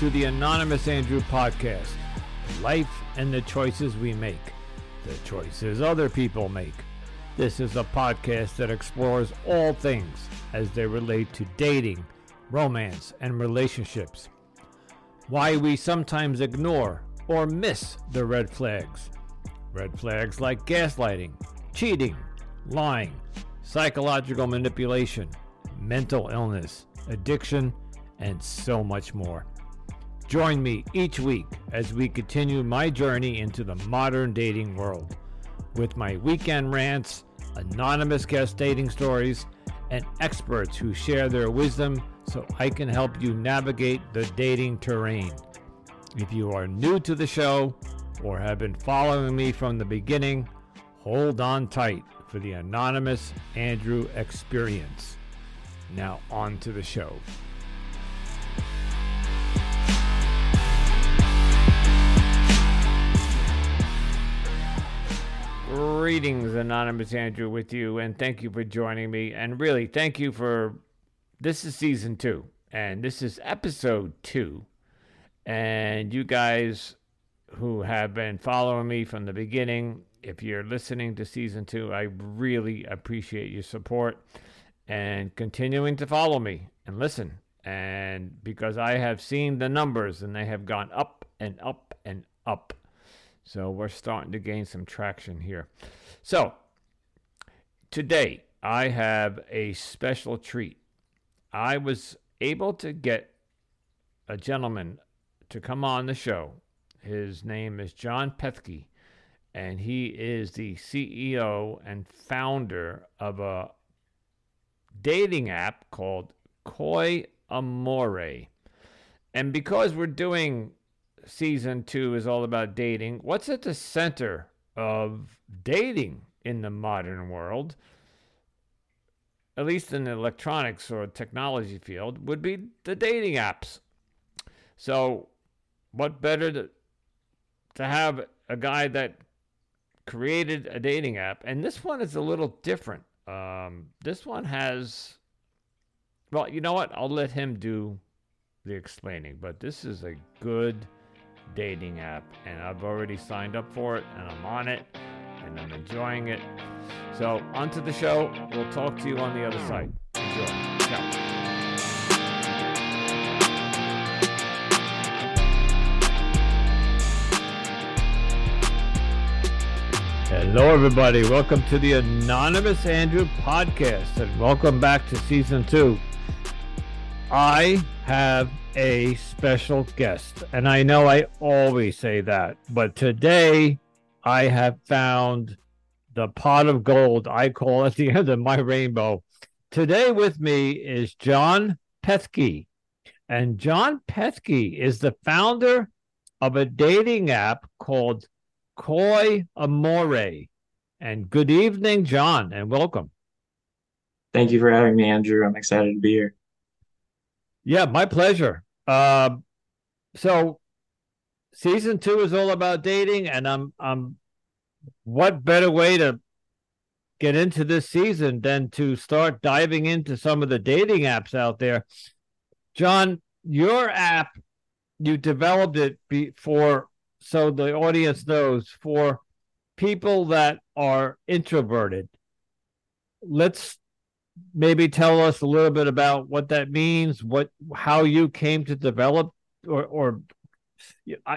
To the Anonymous Andrew podcast. Life and the choices we make, the choices other people make. This is a podcast that explores all things as they relate to dating, romance, and relationships. Why we sometimes ignore or miss the red flags. Red flags like gaslighting, cheating, lying, psychological manipulation, mental illness, addiction, and so much more. Join me each week as we continue my journey into the modern dating world with my weekend rants, anonymous guest dating stories, and experts who share their wisdom so I can help you navigate the dating terrain. If you are new to the show or have been following me from the beginning, hold on tight for the Anonymous Andrew experience. Now, on to the show. Greetings, Anonymous Andrew, with you, and thank you for joining me. And really, thank you for this is season two, and this is episode two. And you guys who have been following me from the beginning, if you're listening to season two, I really appreciate your support and continuing to follow me and listen. And because I have seen the numbers and they have gone up and up and up. So we're starting to gain some traction here. So today I have a special treat. I was able to get a gentleman to come on the show. His name is John Pethke, and he is the CEO and founder of a dating app called Koi Amore. And because we're doing season two is all about dating. What's at the center of dating in the modern world, at least in the electronics or technology field, would be the dating apps. So, what better to, to have a guy that created a dating app? And this one is a little different. Um, this one has, well, you know what? I'll let him do the explaining, but this is a good dating app, and I've already signed up for it, and I'm on it, and I'm enjoying it. So, onto the show. We'll talk to you on the other side. Enjoy. Ciao. Hello, everybody. Welcome to the Anonymous Andrew podcast, and welcome back to season two. I have a special guest. And I know I always say that, but today I have found the pot of gold I call at the end of my rainbow. Today with me is John Pethke. And John Pethke is the founder of a dating app called Koi Amore. And good evening, John, and welcome. Thank you for having me, Andrew. I'm excited to be here. Yeah, my pleasure. Uh, so season two is all about dating, and I'm I'm what better way to get into this season than to start diving into some of the dating apps out there. John, your app, you developed it before so the audience knows for people that are introverted. Let's maybe tell us a little bit about what that means, what how you came to develop or or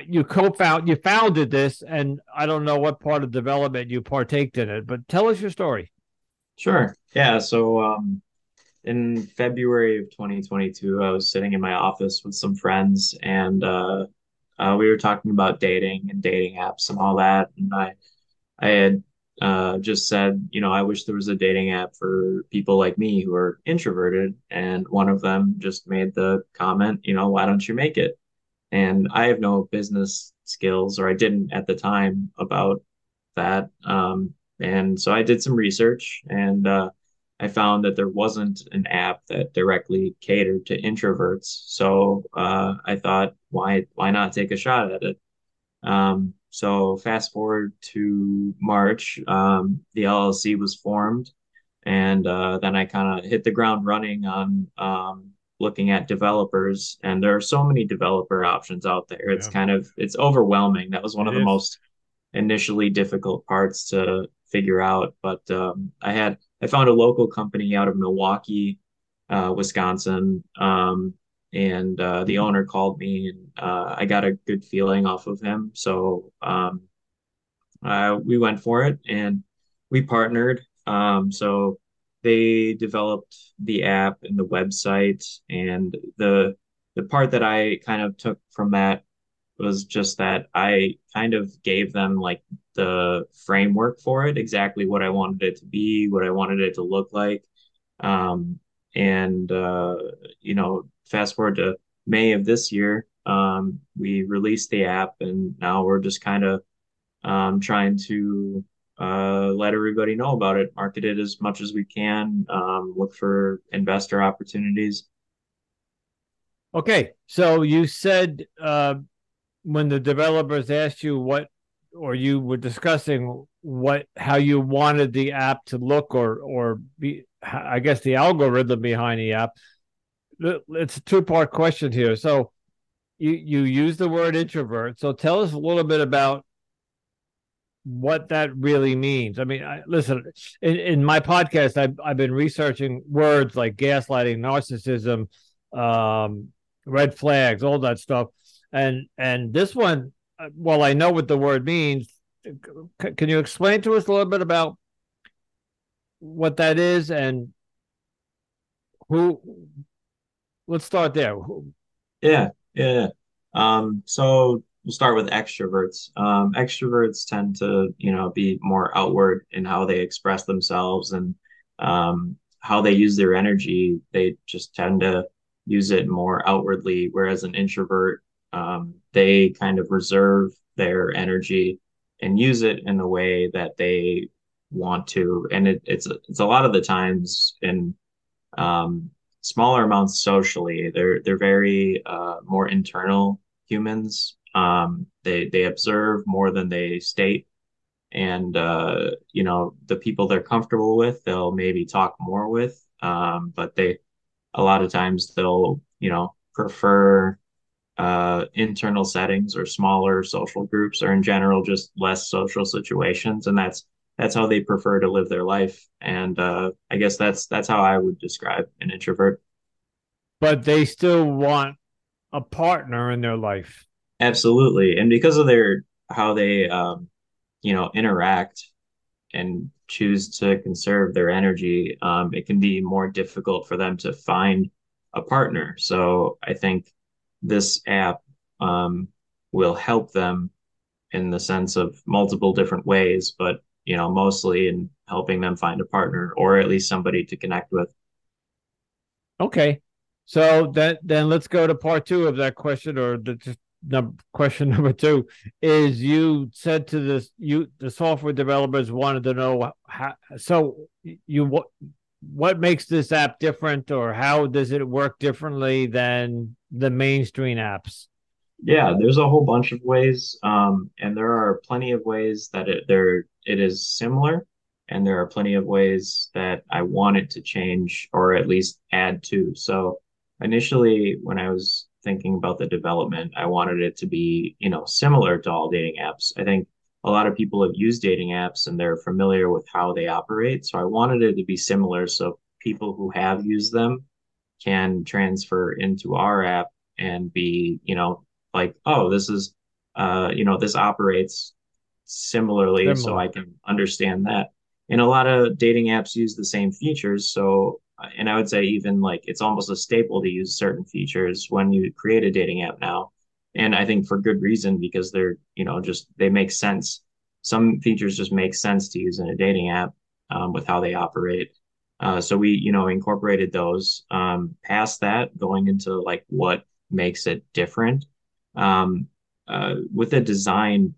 you co-found you founded this and I don't know what part of development you partaked in it, but tell us your story. Sure. Yeah, so um in February of 2022, I was sitting in my office with some friends and uh, uh, we were talking about dating and dating apps and all that. And I, I had uh, just said, you know, I wish there was a dating app for people like me who are introverted. And one of them just made the comment, you know, why don't you make it? And I have no business skills, or I didn't at the time about that. Um, and so I did some research and uh, I found that there wasn't an app that directly catered to introverts. So uh, I thought, why why not take a shot at it? Um, so fast forward to March, um, the LLC was formed, and uh, then I kind of hit the ground running on um, looking at developers, and there are so many developer options out there. It's Yeah. kind of it's overwhelming. That was one of the is. most initially difficult parts to figure out. But um, I had I found a local company out of Milwaukee, uh, Wisconsin, um, and uh, the owner called me, and uh, I got a good feeling off of him. So um, uh, we went for it, and we partnered. Um, so they developed the app and the website, and the the part that I kind of took from that was just that I kind of gave them like the framework for it, exactly what I wanted it to be, what I wanted it to look like. Um, and uh, you know, fast forward to May of this year, um, we released the app, and now we're just kind of um, trying to uh, let everybody know about it, market it as much as we can, um, look for investor opportunities. Okay, so you said uh, when the developers asked you what, or you were discussing what, how you wanted the app to look, or or be, I guess the algorithm behind the app. It's a two part question here. So you you use the word introvert. So tell us a little bit about what that really means. I mean, I, listen, in, in my podcast, I've, I've been researching words like gaslighting, narcissism, um, red flags, all that stuff. And and this one, uh, well, I know what the word means. C- can you explain to us a little bit about what that is and who? Let's start there. Yeah, yeah. Um, so we'll start with extroverts. Um, extroverts tend to, you know, be more outward in how they express themselves and um, how they use their energy. They just tend to use it more outwardly, whereas an introvert, um, they kind of reserve their energy and use it in the way that they want to. And it, it's it's a lot of the times in um, smaller amounts socially. They're they're very uh, more internal humans. Um, they they observe more than they state, and uh, you know the people they're comfortable with, they'll maybe talk more with. Um, but they a lot of times they'll you know prefer uh, internal settings or smaller social groups, or in general just less social situations, and that's that's how they prefer to live their life. And uh, I guess that's that's how I would describe an introvert. But they still want a partner in their life. Absolutely, and because of their how they um, you know interact and choose to conserve their energy, um, it can be more difficult for them to find a partner. So I think this app um, will help them in the sense of multiple different ways, but you know, mostly in helping them find a partner or at least somebody to connect with. Okay. So that then let's go to part two of that question, or the number, question number two is you said to this you the software developers wanted to know how so you what what makes this app different or how does it work differently than the mainstream apps Yeah, there's a whole bunch of ways, um, and there are plenty of ways that it there it is similar, and there are plenty of ways that I want it to change or at least add to. So initially, when I was thinking about the development, I wanted it to be, you know, similar to all dating apps. I think a lot of people have used dating apps and they're familiar with how they operate. So I wanted it to be similar so people who have used them can transfer into our app and be, you know, like, oh, this is, uh, you know, this operates similarly, so I can understand that. And a lot of dating apps use the same features. So, uh, and I would say even like it's almost a staple to use certain features when you create a dating app now. And I think for good reason because they're, you know, just they make sense. Some features just make sense to use in a dating app um, with how they operate. Uh, so we, you know, incorporated those. Um, past that, going into like what makes it different. Um, uh, with the design,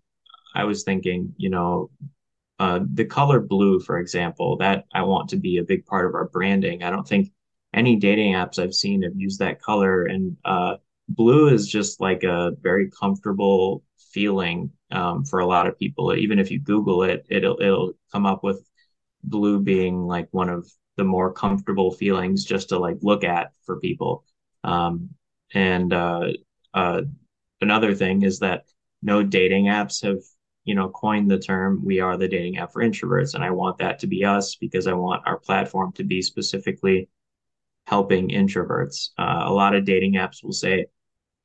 I was thinking, you know, uh, the color blue, for example, that I want to be a big part of our branding. I don't think any dating apps I've seen have used that color, and uh, blue is just like a very comfortable feeling um, for a lot of people. Even if you Google it, it'll it'll come up with blue being like one of the more comfortable feelings just to like look at for people. Um, and uh, uh, another thing is that no dating apps have you know coined the term "we are the dating app for introverts," and I want that to be us because I want our platform to be specifically helping introverts. Uh, a lot of dating apps will say,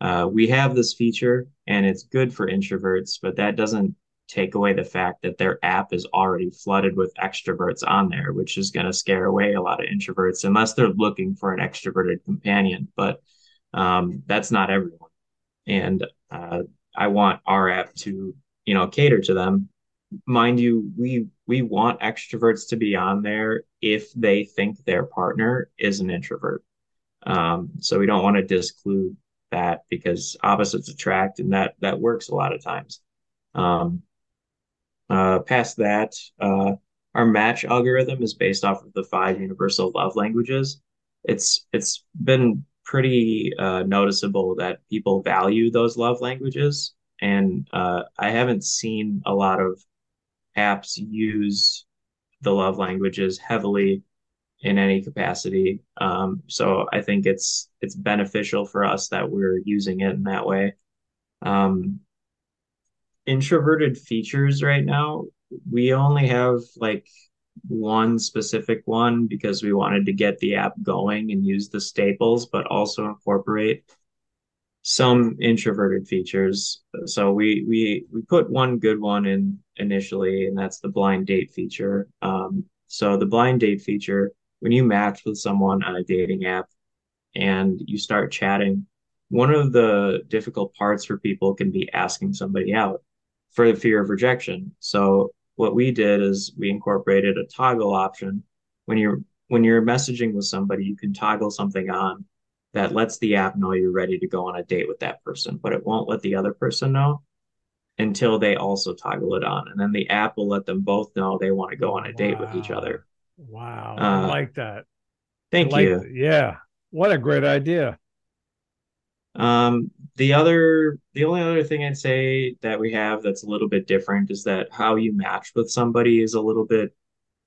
uh, we have this feature and it's good for introverts, but that doesn't take away the fact that their app is already flooded with extroverts on there, which is going to scare away a lot of introverts unless they're looking for an extroverted companion. But um, that's not everyone. And uh, I want our app to, you know, cater to them. Mind you, we we want extroverts to be on there if they think their partner is an introvert. Um, so we don't want to disclude that because opposites attract, and that that works a lot of times. Um, uh, past that, uh, our match algorithm is based off of the five universal love languages. It's it's been pretty uh, noticeable that people value those love languages, and uh, I haven't seen a lot of apps use the love languages heavily in any capacity. Um, so I think it's it's beneficial for us that we're using it in that way. Um, introverted features right now, we only have like one specific one because we wanted to get the app going and use the staples, but also incorporate some introverted features. So we we we put one good one in initially, and that's the blind date feature. Um, so the blind date feature when you match with someone on a dating app and you start chatting, one of the difficult parts for people can be asking somebody out for the fear of rejection. So what we did is we incorporated a toggle option. When you're when you're messaging with somebody, you can toggle something on that lets the app know you're ready to go on a date with that person, but it won't let the other person know until they also toggle it on. And then the app will let them both know they want to go on a date wow. with each other. Wow. Uh, I like that. Thank like, you. Yeah. What a great idea. Um, the other, the only other thing I'd say that we have that's a little bit different is that how you match with somebody is a little bit,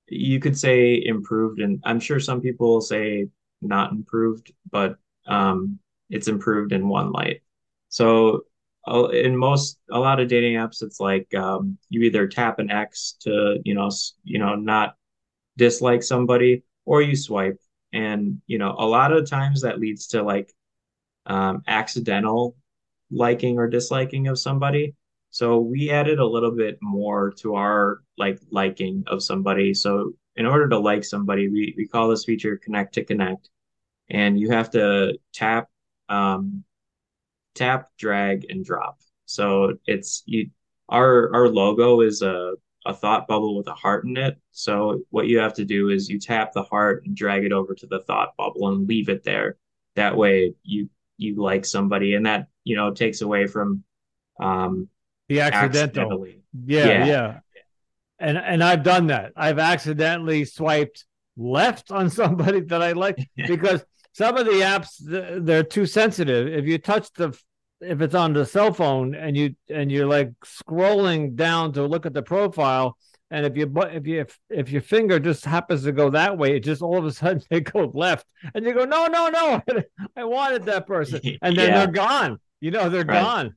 you could say improved. And I'm sure some people say not improved, but um, it's improved in one light. So in most a lot of dating apps it's like um, you either tap an x to you know you know not dislike somebody or you swipe and you know a lot of times that leads to like um, accidental liking or disliking of somebody so we added a little bit more to our like liking of somebody so in order to like somebody we, we call this feature connect to connect and you have to tap um, tap drag and drop so it's you our our logo is a a thought bubble with a heart in it. So what you have to do is you tap the heart and drag it over to the thought bubble and leave it there. That way you you like somebody and that, you know, takes away from um the accidental. Yeah, yeah, yeah. And and I've done that. I've accidentally swiped left on somebody that I like because some of the apps they're too sensitive. If you touch the if it's on the cell phone and you and you're like scrolling down to look at the profile and if you if you if, if your finger just happens to go that way it just all of a sudden it goes left and you go no no no i wanted that person and then yeah. they're gone you know they're right. gone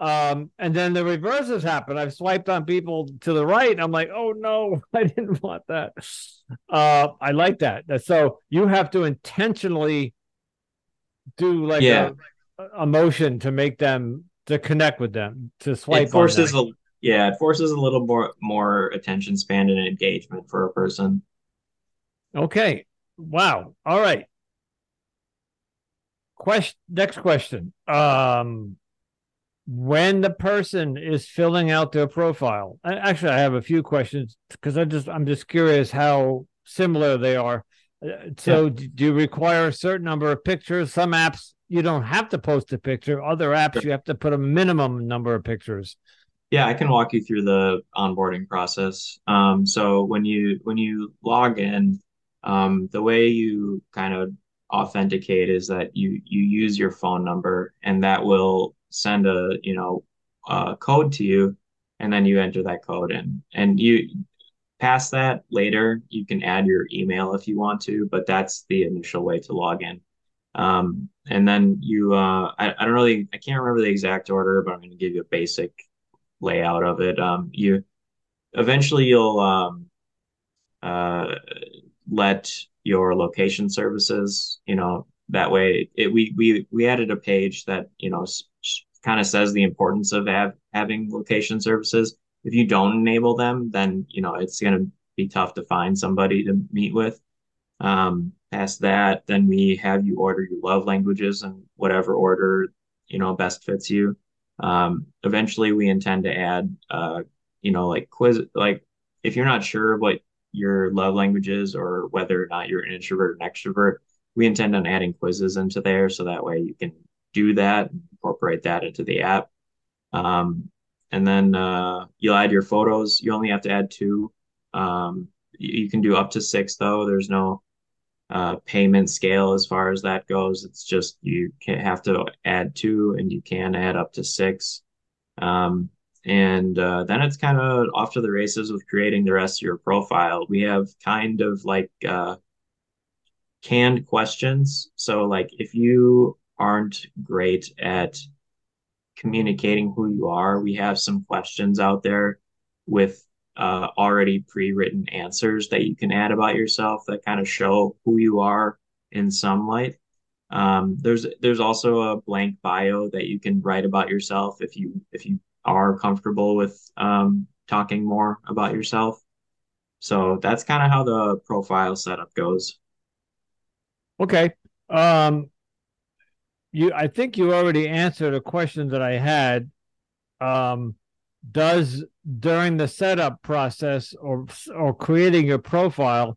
um, and then the reverses happen i've swiped on people to the right i'm like oh no i didn't want that uh, i like that so you have to intentionally do like yeah. a, motion to make them to connect with them to swipe. It forces a yeah, it forces a little more more attention span and engagement for a person. Okay. Wow. All right. Question next question. Um when the person is filling out their profile actually i have a few questions because i just i'm just curious how similar they are uh, so yeah. do you require a certain number of pictures some apps you don't have to post a picture. Other apps, you have to put a minimum number of pictures. Yeah, I can walk you through the onboarding process. Um, so when you when you log in, um, the way you kind of authenticate is that you you use your phone number, and that will send a you know a code to you, and then you enter that code in, and you past that later you can add your email if you want to, but that's the initial way to log in. Um, and then you, uh, I, I don't really, I can't remember the exact order, but I'm going to give you a basic layout of it. Um, you eventually you'll um, uh, let your location services, you know, that way it, we we we added a page that you know kind of says the importance of having location services. If you don't enable them, then you know it's going to be tough to find somebody to meet with. Um, past that, then we have you order your love languages in whatever order you know best fits you. Um, eventually, we intend to add, uh, you know, like quiz, like if you're not sure what your love language is or whether or not you're an introvert or an extrovert, we intend on adding quizzes into there so that way you can do that, incorporate that into the app. Um, and then uh, you'll add your photos. You only have to add two. Um, you, you, can do up to six though. There's no uh, payment scale as far as that goes. It's just you can have to add two, and you can add up to six. Um, and uh, then it's kind of off to the races with creating the rest of your profile. We have kind of like uh, canned questions. So, like, if you aren't great at communicating who you are, we have some questions out there with uh, already pre-written answers that you can add about yourself that kind of show who you are in some light. Um, there's there's also a blank bio that you can write about yourself if you if you are comfortable with um, talking more about yourself. So that's kind of how the profile setup goes. Okay. Um, you, I think you already answered a question that I had. Um, does during the setup process or or creating your profile,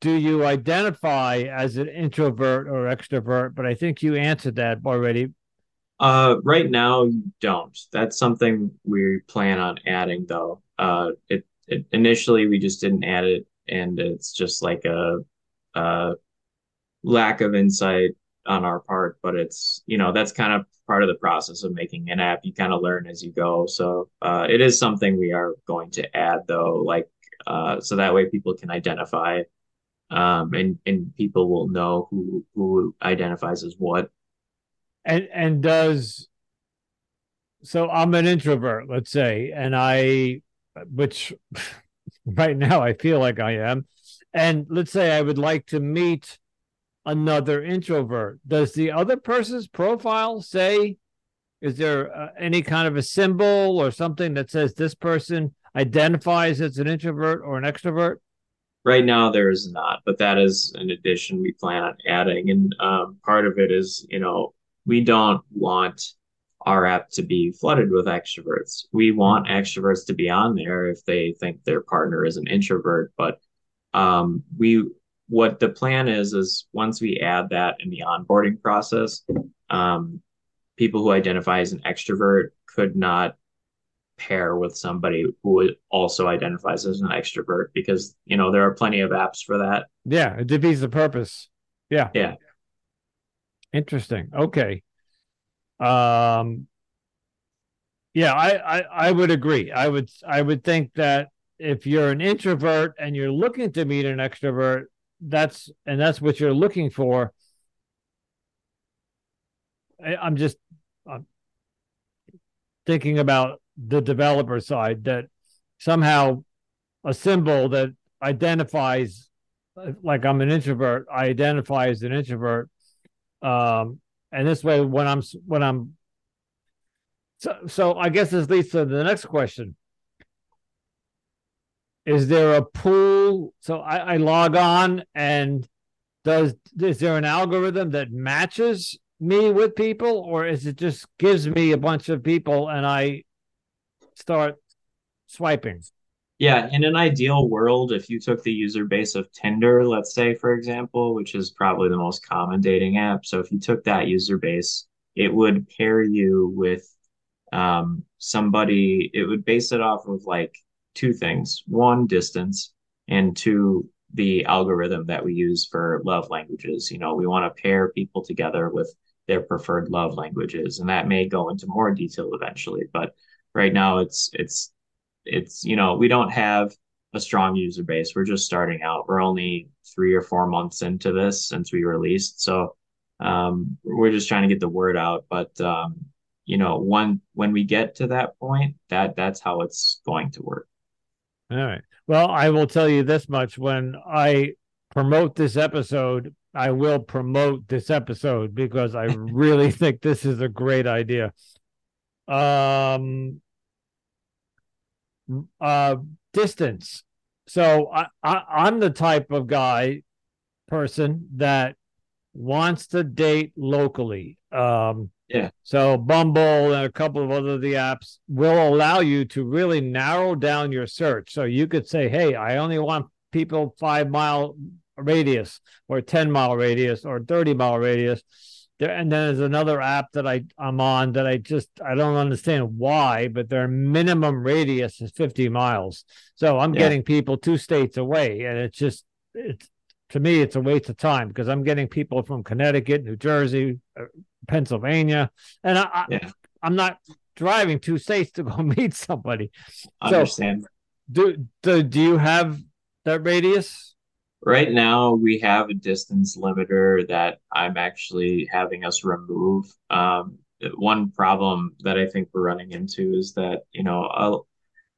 do you identify as an introvert or extrovert? But I think you answered that already. Uh, right now you don't. That's something we plan on adding though. Uh, it, it initially we just didn't add it, and it's just like a, a lack of insight on our part. But it's you know that's kind of part of the process of making an app. You kind of learn as you go. So uh, it is something we are going to add though, like uh, so that way people can identify, um, and and people will know who who identifies as what and and does so i'm an introvert let's say and i which right now i feel like i am and let's say i would like to meet another introvert does the other person's profile say is there uh, any kind of a symbol or something that says this person identifies as an introvert or an extrovert right now there is not but that is an addition we plan on adding and um, part of it is you know we don't want our app to be flooded with extroverts. We want extroverts to be on there if they think their partner is an introvert. But um, we, what the plan is, is once we add that in the onboarding process, um, people who identify as an extrovert could not pair with somebody who also identifies as an extrovert because you know there are plenty of apps for that. Yeah, it defeats the purpose. Yeah. Yeah. Interesting. Okay. Um yeah, I, I I would agree. I would I would think that if you're an introvert and you're looking to meet an extrovert, that's and that's what you're looking for. I, I'm just I'm thinking about the developer side that somehow a symbol that identifies like I'm an introvert, I identify as an introvert um, and this way, when I'm when I'm so, so I guess this leads to the next question. Is there a pool? So I, I log on and does is there an algorithm that matches me with people or is it just gives me a bunch of people and I start swiping? Yeah, in an ideal world, if you took the user base of Tinder, let's say, for example, which is probably the most common dating app. So if you took that user base, it would pair you with um, somebody, it would base it off of like two things one, distance, and two, the algorithm that we use for love languages. You know, we want to pair people together with their preferred love languages, and that may go into more detail eventually. But right now, it's it's it's you know we don't have a strong user base. We're just starting out. We're only three or four months into this since we released. So um, we're just trying to get the word out. But um, you know, one when we get to that point, that that's how it's going to work. All right. Well, I will tell you this much: when I promote this episode, I will promote this episode because I really think this is a great idea. Um, uh, distance. So I, I I'm the type of guy, person that wants to date locally. Um, yeah. So Bumble and a couple of other the apps will allow you to really narrow down your search. So you could say, "Hey, I only want people five mile radius, or ten mile radius, or thirty mile radius." There, and then there's another app that I I'm on that I just I don't understand why, but their minimum radius is 50 miles. So I'm yeah. getting people two states away, and it's just it's to me, it's a waste of time because I'm getting people from Connecticut, New Jersey, uh, Pennsylvania, and I, yeah. I, am not driving two states to go meet somebody. Understand? So, do do do you have that radius? Right now, we have a distance limiter that I'm actually having us remove. Um, one problem that I think we're running into is that you know, I'll,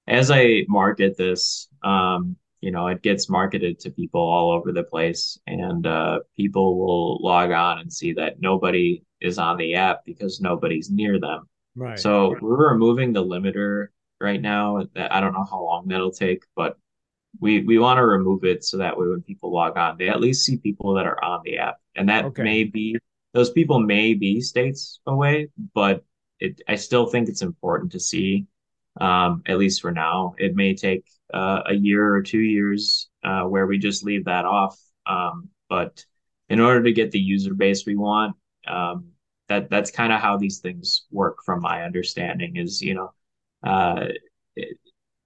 as I market this, um, you know it gets marketed to people all over the place and uh, people will log on and see that nobody is on the app because nobody's near them right so right. we're removing the limiter right now i don't know how long that'll take but we we want to remove it so that way when people log on they at least see people that are on the app and that okay. may be those people may be states away but it i still think it's important to see um, at least for now. It may take uh, a year or two years uh, where we just leave that off. Um, but in order to get the user base we want, um, that that's kind of how these things work, from my understanding. Is you know, uh, it,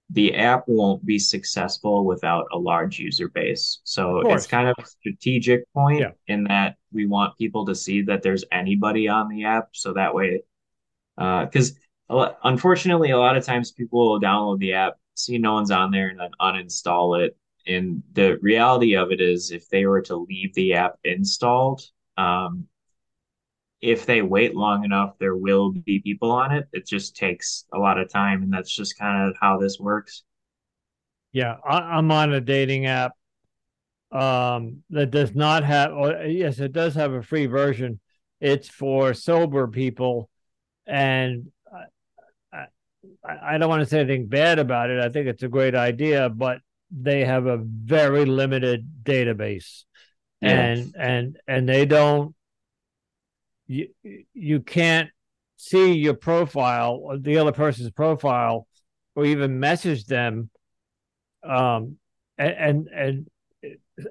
the app won't be successful without a large user base. So it's kind of a strategic point yeah. in that we want people to see that there's anybody on the app, so that way, because uh, unfortunately, a lot of times people will download the app, see no one's on there, and then uninstall it. And the reality of it is, if they were to leave the app installed, um, if they wait long enough, there will be people on it. It just takes a lot of time, and that's just kind of how this works. Yeah, I, am on a dating app um, that does not have. Or, yes, it does have a free version. It's for sober people, and I don't want to say anything bad about it. I think it's a great idea, but they have a very limited database, and and and they don't. You you can't see your profile, or the other person's profile, or even message them. Um, and and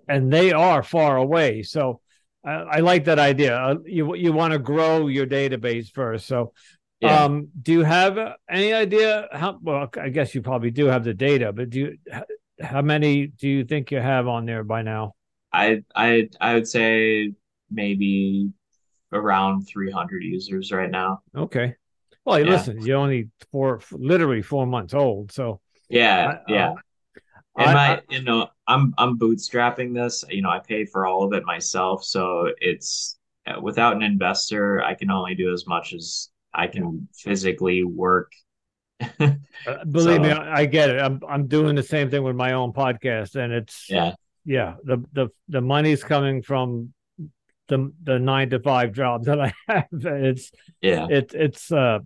and they are far away. So I, I like that idea. Uh, you you want to grow your database first. So yeah. Um, do you have any idea how? Well, I guess you probably do have the data, but do you? How many do you think you have on there by now? I I I would say maybe around 300 users right now. Okay. Well, yeah. listen, you're only four, literally four months old, so yeah, I, yeah. Uh, and my, I, you know, I'm I'm bootstrapping this. You know, I pay for all of it myself, so it's uh, without an investor, I can only do as much as I can physically work. uh, believe so, me, I, I get it. I'm I'm doing the same thing with my own podcast, and it's yeah, yeah. The the the money's coming from the the nine to five job that I have. It's yeah, it's it's uh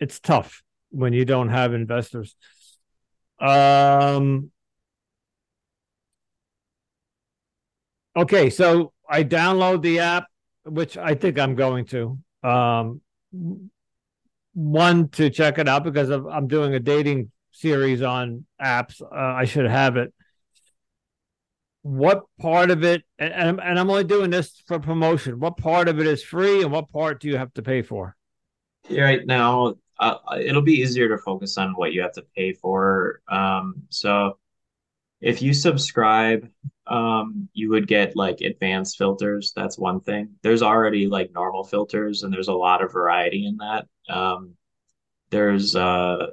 it's tough when you don't have investors. Um. Okay, so I download the app, which I think I'm going to. Um, one to check it out because I'm doing a dating series on apps. Uh, I should have it. What part of it, and, and I'm only doing this for promotion. What part of it is free, and what part do you have to pay for? Right now, uh, it'll be easier to focus on what you have to pay for. Um, so if you subscribe, um, you would get like advanced filters. That's one thing. There's already like normal filters, and there's a lot of variety in that. Um, there's uh,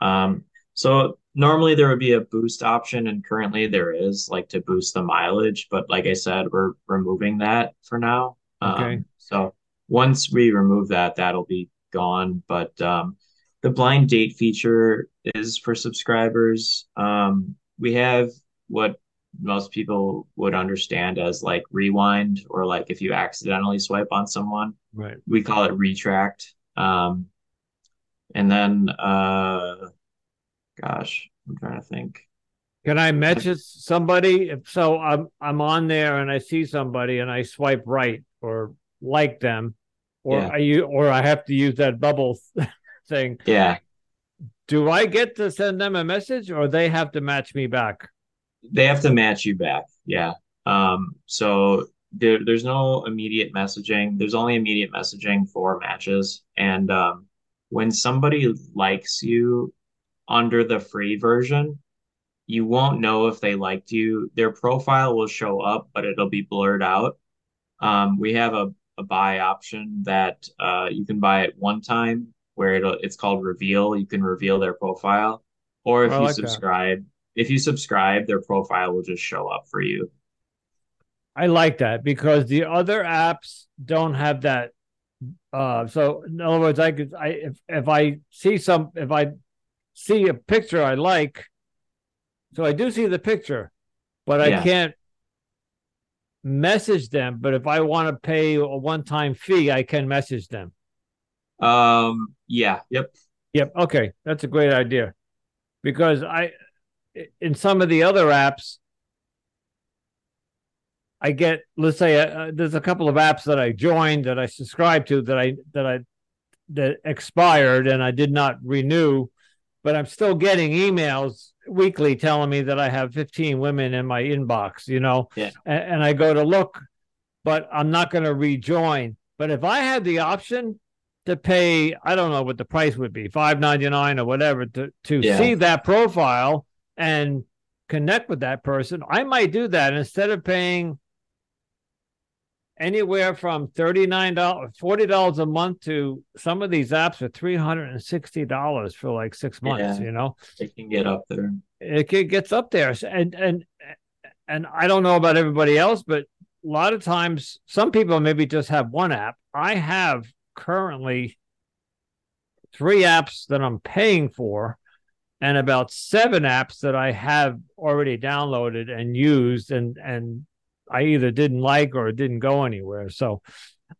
um, so normally there would be a boost option, and currently there is like to boost the mileage. But like I said, we're removing that for now. Okay. Um, so once we remove that, that'll be gone. But um, the blind date feature is for subscribers. Um, we have what most people would understand as like rewind or like if you accidentally swipe on someone, Right. we call it retract. Um, and then, uh, gosh, I'm trying to think. Can I message somebody? If so, I'm I'm on there and I see somebody and I swipe right or like them, or Yeah. I you or I have to use that bubble thing. Yeah, Do I get to send them a message or they have to match me back? they have to match you back. Yeah. Um, so there, there's no immediate messaging. There's only immediate messaging for matches. And um, when somebody likes you under the free version, you won't know if they liked you. Their profile will show up, but it'll be blurred out. Um, we have a, a buy option that uh, you can buy it one time where it'll it's called reveal. You can reveal their profile. Or if I you like that. subscribe, if you subscribe, their profile will just show up for you. I like that because the other apps don't have that. Uh, so in other words, I could I if if I see some if I see a picture I like, so I do see the picture, but I Yeah. can't message them. But if I want to pay a one time fee, I can message them. Um, yeah, yep. Yep. Okay, that's a great idea because I in some of the other apps. I get, let's say, uh, there's a couple of apps that I joined that I subscribed to that I that I that expired and I did not renew, but I'm still getting emails weekly telling me that I have 15 women in my inbox, you know, Yeah. and, and I go to look, but I'm not going to rejoin. But if I had the option to pay, I don't know what the price would be, 5.99 or whatever, to to Yeah. see that profile and connect with that person, I might do that instead of paying anywhere from $39 $40 a month to some of these apps are $360 for like six months Yeah. you know It can get up there. it get- gets up there and and and i don't know about everybody else but a lot of times some people maybe just have one app i have currently three apps that i'm paying for and about seven apps that i have already downloaded and used and and i either didn't like or it didn't go anywhere so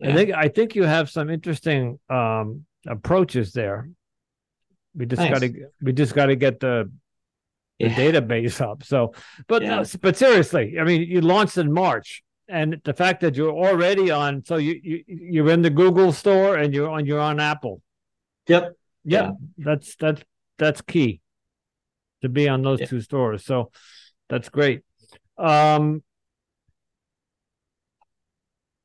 i think i think you have some interesting um approaches there we just Nice. got to we just got to get the the Yeah. database up. So, but Yeah. no, but seriously, I mean, you launched in March, and the fact that you're already on, so you you you're in the Google store and you're on you're on Apple. Yep. Yep, Yeah. that's that's that's key to be on those Yeah. two stores. So that's great. Um,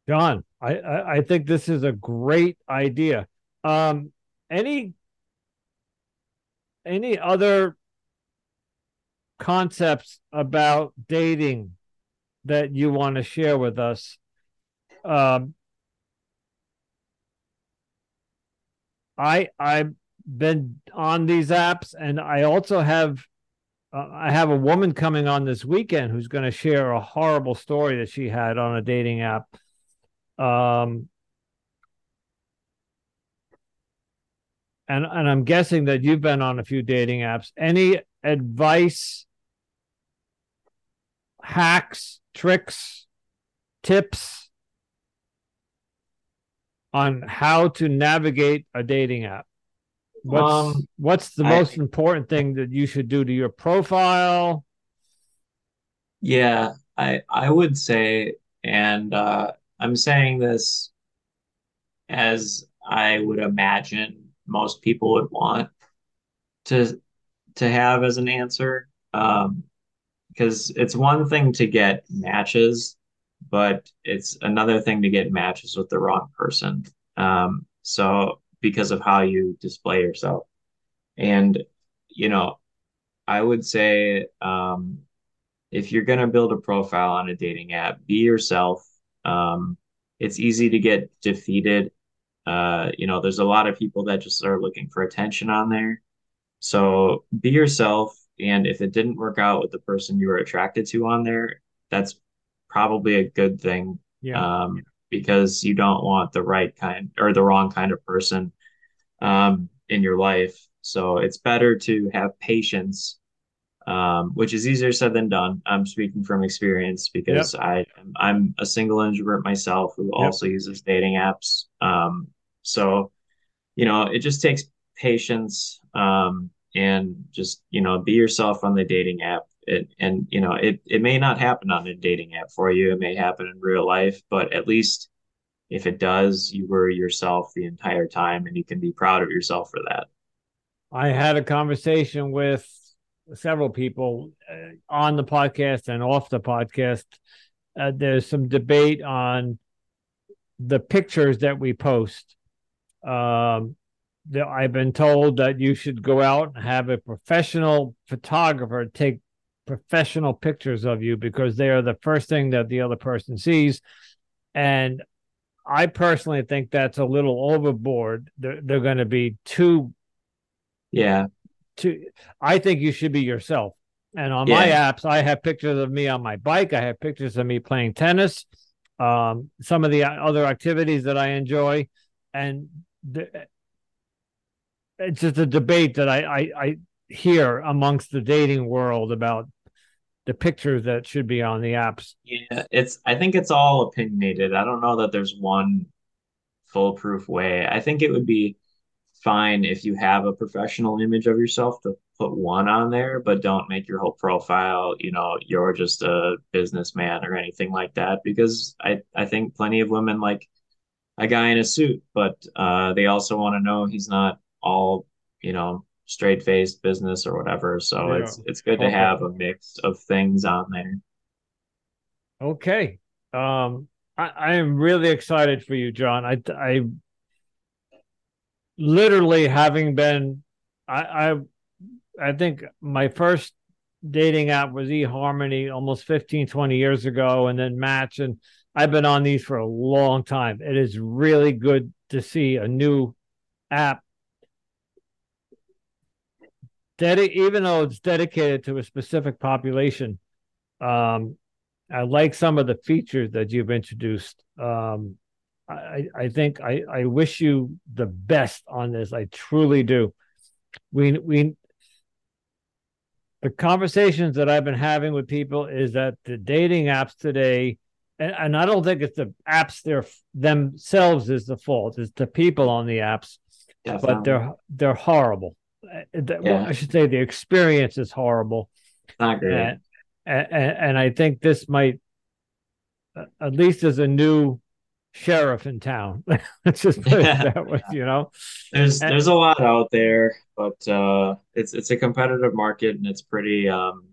John, I, I I think this is a great idea. Um, any any other concepts about dating that you want to share with us? Um, I I've been on these apps, and I also have uh, I have a woman coming on this weekend who's going to share a horrible story that she had on a dating app. Um, and and I'm guessing that you've been on a few dating apps. Any advice, hacks, tricks, tips on how to navigate a dating app? What's Um, what's the I- most important thing that you should do to your profile? Yeah, I I would say, and uh, I'm saying this as I would imagine most people would want to to have as an answer. Um, because it's one thing to get matches, but it's another thing to get matches with the wrong person. Um, so because of how you display yourself. And, you know, I would say um, if you're going to build a profile on a dating app, be yourself. Um, it's easy to get defeated. Uh, you know, there's a lot of people that just are looking for attention on there. So be yourself. And if it didn't work out with the person you were attracted to on there, that's probably a good thing. Yeah. Um, because you don't want the right kind or the wrong kind of person um, in your life. So it's better to have patience, um, which is easier said than done. I'm speaking from experience because yep. I I'm a single introvert myself who yep. also uses dating apps. Um, so you know, it just takes patience um, and just you know be yourself on the dating app. It, and you know it it may not happen on a dating app for you. It may happen in real life, but at least if it does, you were yourself the entire time, and you can be proud of yourself for that. I had a conversation with several people uh, on the podcast and off the podcast. Uh, there's some debate on the pictures that we post. Um, I've been told that you should go out and have a professional photographer take professional pictures of you because they are the first thing that the other person sees. And I personally think that's a little overboard. They're, they're going to be too. Yeah. Too. I think you should be yourself. And on yeah. my apps, I have pictures of me on my bike. I have pictures of me playing tennis. Um, some of the other activities that I enjoy, and the, it's just a debate that I, I, I hear amongst the dating world about the pictures that should be on the apps. Yeah, it's I think it's all opinionated. I don't know that there's one foolproof way. I think it would be fine if you have a professional image of yourself to put one on there, but don't make your whole profile, you know, you're just a businessman or anything like that. Because I, I think plenty of women like a guy in a suit, but uh, they also want to know he's not all you know straight faced business or whatever. So yeah. it's it's good to have a mix of things on there. Okay. Um I, I am really excited for you, John. I I literally having been I I I think my first dating app was eHarmony almost 15, 20 years ago, and then Match. And I've been on these for a long time. It is really good to see a new app even though it's dedicated to a specific population, um, I like some of the features that you've introduced. Um, I, I think I, I wish you the best on this. I truly do. We we the conversations that I've been having with people is that the dating apps today, and, and I don't think it's the apps their themselves is the fault. It's the people on the apps, Definitely. but they're they're horrible. Uh, yeah. well, I should say the experience is horrible. Not great. And, and, and I think this might, at least as a new sheriff in town. Let's just put yeah. it that way, you know. There's and, there's a lot out there, but uh, it's it's a competitive market and it's pretty um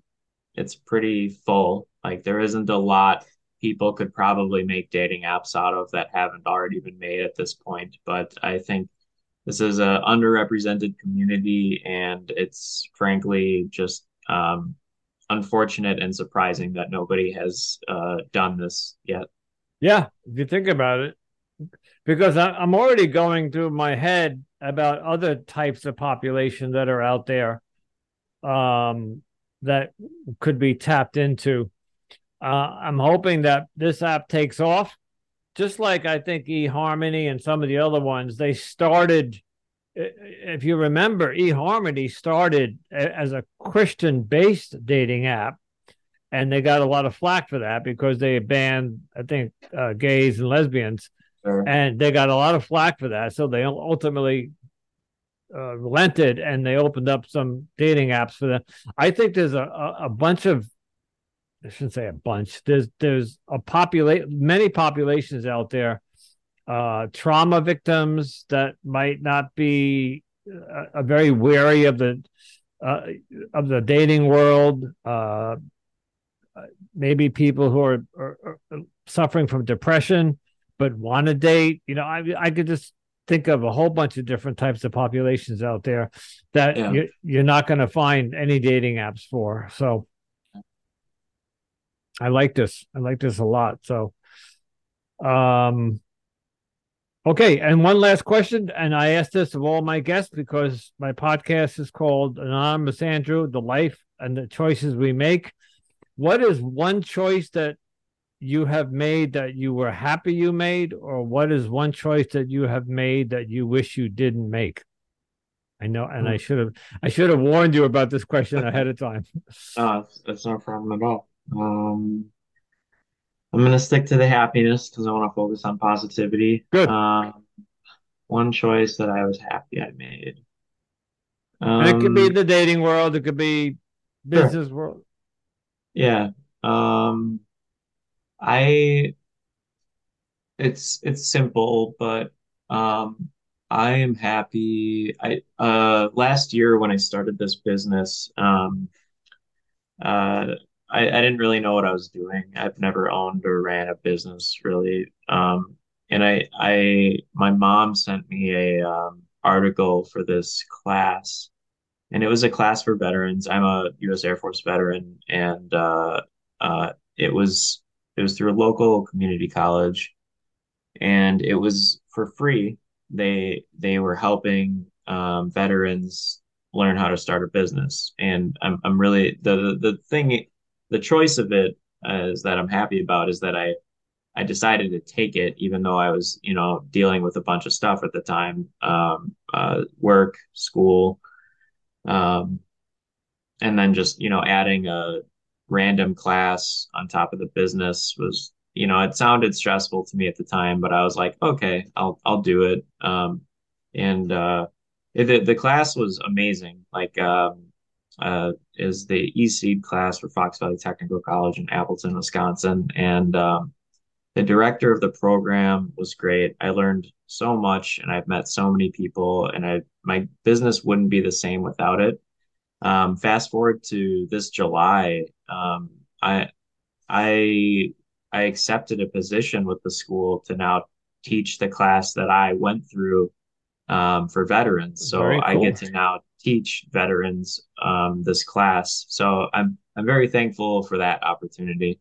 it's pretty full. Like there isn't a lot people could probably make dating apps out of that haven't already been made at this point. But I think this is a underrepresented community, and it's frankly just um, unfortunate and surprising that nobody has uh, done this yet. Yeah, if you think about it, because I'm already going through my head about other types of population that are out there um, that could be tapped into. Uh, I'm hoping that this app takes off just like I think eHarmony and some of the other ones, they started. If you remember, eHarmony started as a Christian-based dating app, and they got a lot of flack for that because they banned, I think, uh, gays and lesbians, sure. and they got a lot of flack for that. So they ultimately uh, relented and they opened up some dating apps for them. I think there's a, a bunch of I shouldn't say a bunch. There's there's a populate many populations out there, uh, trauma victims that might not be uh, very wary of the uh, of the dating world. Uh, maybe people who are, are, are, suffering from depression but want to date. You know, I I could just think of a whole bunch of different types of populations out there that yeah. you, you're not going to find any dating apps for. So I like this. I like this a lot. So, um, okay. And one last question, and I ask this of all my guests because my podcast is called Anonymous Andrew: The Life and the Choices We Make. What is one choice that you have made that you were happy you made, or what is one choice that you have made that you wish you didn't make? I know, and I should have I should have warned you about this question ahead of time. Uh, that's no problem at all. Um, I'm gonna stick to the happiness because I want to focus on positivity. Good. Um, one choice that I was happy I made. and it could be Um, the dating world, it could be business world. Yeah. Um, I it's it's simple, but um, I am happy. I uh last year when I started this business, um, uh, I, I didn't really know what I was doing. I've never owned or ran a business really. Um, and I I my mom sent me a um article for this class, and it was a class for veterans. I'm a U.S. Air Force veteran, and uh, uh, it was it was through a local community college and it was for free. They they were helping um, veterans learn how to start a business, and I'm I'm really the the, the thing the choice of it uh, is that I'm happy about is that I I decided to take it even though I was you know dealing with a bunch of stuff at the time, um, uh, work, school, um, and then just you know adding a random class on top of the business was you know it sounded stressful to me at the time but i was like okay i'll i'll do it. Um and uh the, the class was amazing. Like um uh is the e-seed class for fox valley technical college in appleton wisconsin. And um the director of the program was great i learned so much and i've met so many people and i my business wouldn't be the same without it um, fast forward to this July, um, I I I accepted a position with the school to now teach the class that I went through um, for veterans. So Very I get to now teach veterans um, this class. So I'm I'm very thankful for that opportunity.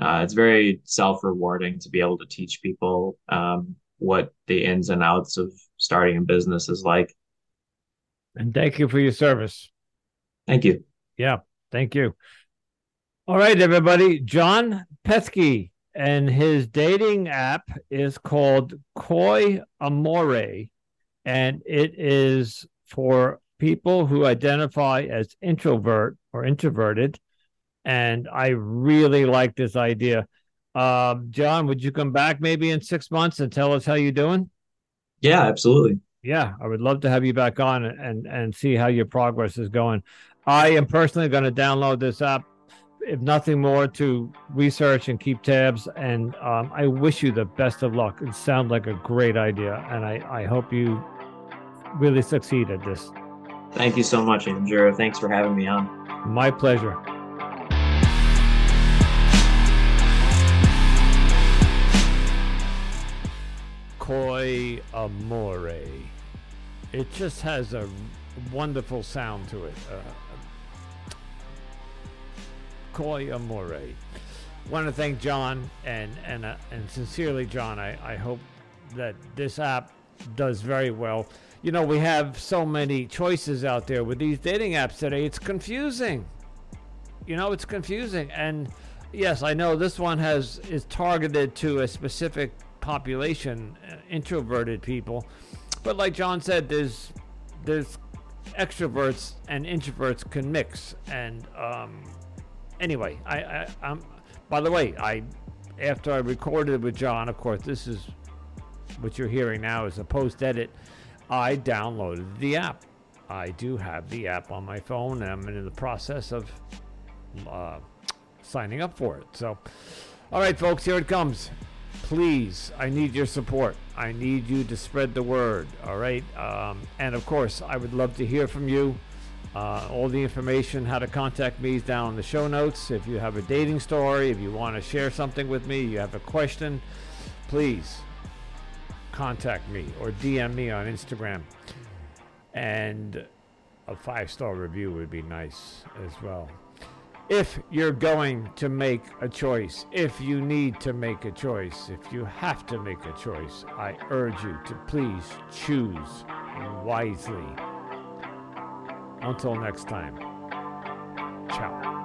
Uh, it's very self-rewarding to be able to teach people um, what the ins and outs of starting a business is like. And thank you for your service. Thank you. Yeah, thank you. All right, everybody. John Pethke and his dating app is called Koi Amore, and it is for people who identify as introvert or introverted. And I really like this idea. Um, John, would you come back maybe in six months and tell us how you're doing? Yeah, absolutely. Yeah, I would love to have you back on and and see how your progress is going. I am personally going to download this app, if nothing more, to research and keep tabs. And um, I wish you the best of luck. It sounds like a great idea, and I I hope you really succeed at this. Thank you so much, Andrew. Thanks for having me on. My pleasure. Koi Amore. It just has a wonderful sound to it. Uh, CoyAmore. Want to thank John and and uh, and sincerely, John. I I hope that this app does very well. You know, we have so many choices out there with these dating apps today. It's confusing. You know, it's confusing. And yes, I know this one has is targeted to a specific population, uh, introverted people. But like John said, there's there's extroverts and introverts can mix. And um, anyway, I, I I'm by the way, I after I recorded with John, of course, this is what you're hearing now is a post edit. I downloaded the app. I do have the app on my phone. And I'm in the process of uh, signing up for it. So, all right, folks, here it comes. Please, I need your support. I need you to spread the word. All right. Um, and of course, I would love to hear from you. Uh, all the information, how to contact me, is down in the show notes. If you have a dating story, if you want to share something with me, you have a question, please contact me or DM me on Instagram. And a five star review would be nice as well. If you're going to make a choice, if you need to make a choice, if you have to make a choice, I urge you to please choose wisely. Until next time, ciao.